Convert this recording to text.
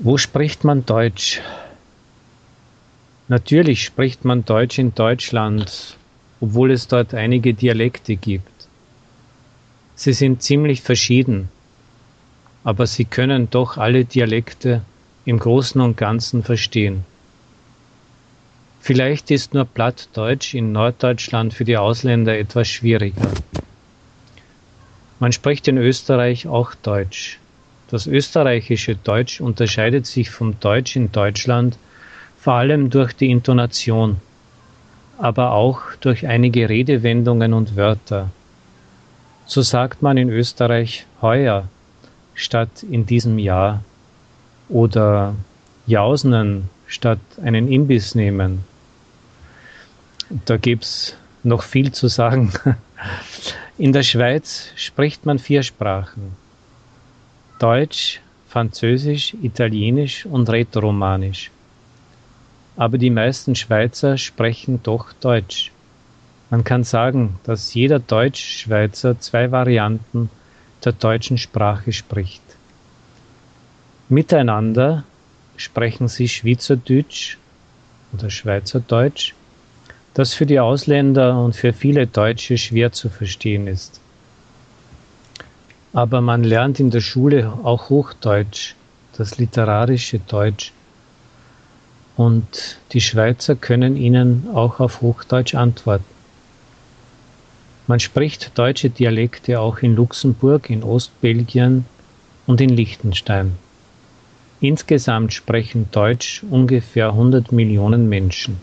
Wo spricht man Deutsch? Natürlich spricht man Deutsch in Deutschland, obwohl es dort einige Dialekte gibt. Sie sind ziemlich verschieden, aber sie können doch alle Dialekte im Großen und Ganzen verstehen. Vielleicht ist nur Plattdeutsch in Norddeutschland für die Ausländer etwas schwieriger. Man spricht in Österreich auch Deutsch. Das österreichische Deutsch unterscheidet sich vom Deutsch in Deutschland vor allem durch die Intonation, aber auch durch einige Redewendungen und Wörter. So sagt man in Österreich heuer statt in diesem Jahr oder jausnen statt einen Imbiss nehmen. Da gibt's noch viel zu sagen. In der Schweiz spricht man vier Sprachen. Deutsch, Französisch, Italienisch und Rätoromanisch. Aber die meisten Schweizer sprechen doch Deutsch. Man kann sagen, dass jeder Deutschschweizer zwei Varianten der deutschen Sprache spricht. Miteinander sprechen sie Schweizerdeutsch oder Schweizerdeutsch, das für die Ausländer und für viele Deutsche schwer zu verstehen ist. Aber man lernt in der Schule auch Hochdeutsch, das literarische Deutsch. Und die Schweizer können ihnen auch auf Hochdeutsch antworten. Man spricht deutsche Dialekte auch in Luxemburg, in Ostbelgien und in Liechtenstein. Insgesamt sprechen Deutsch ungefähr 100 Millionen Menschen.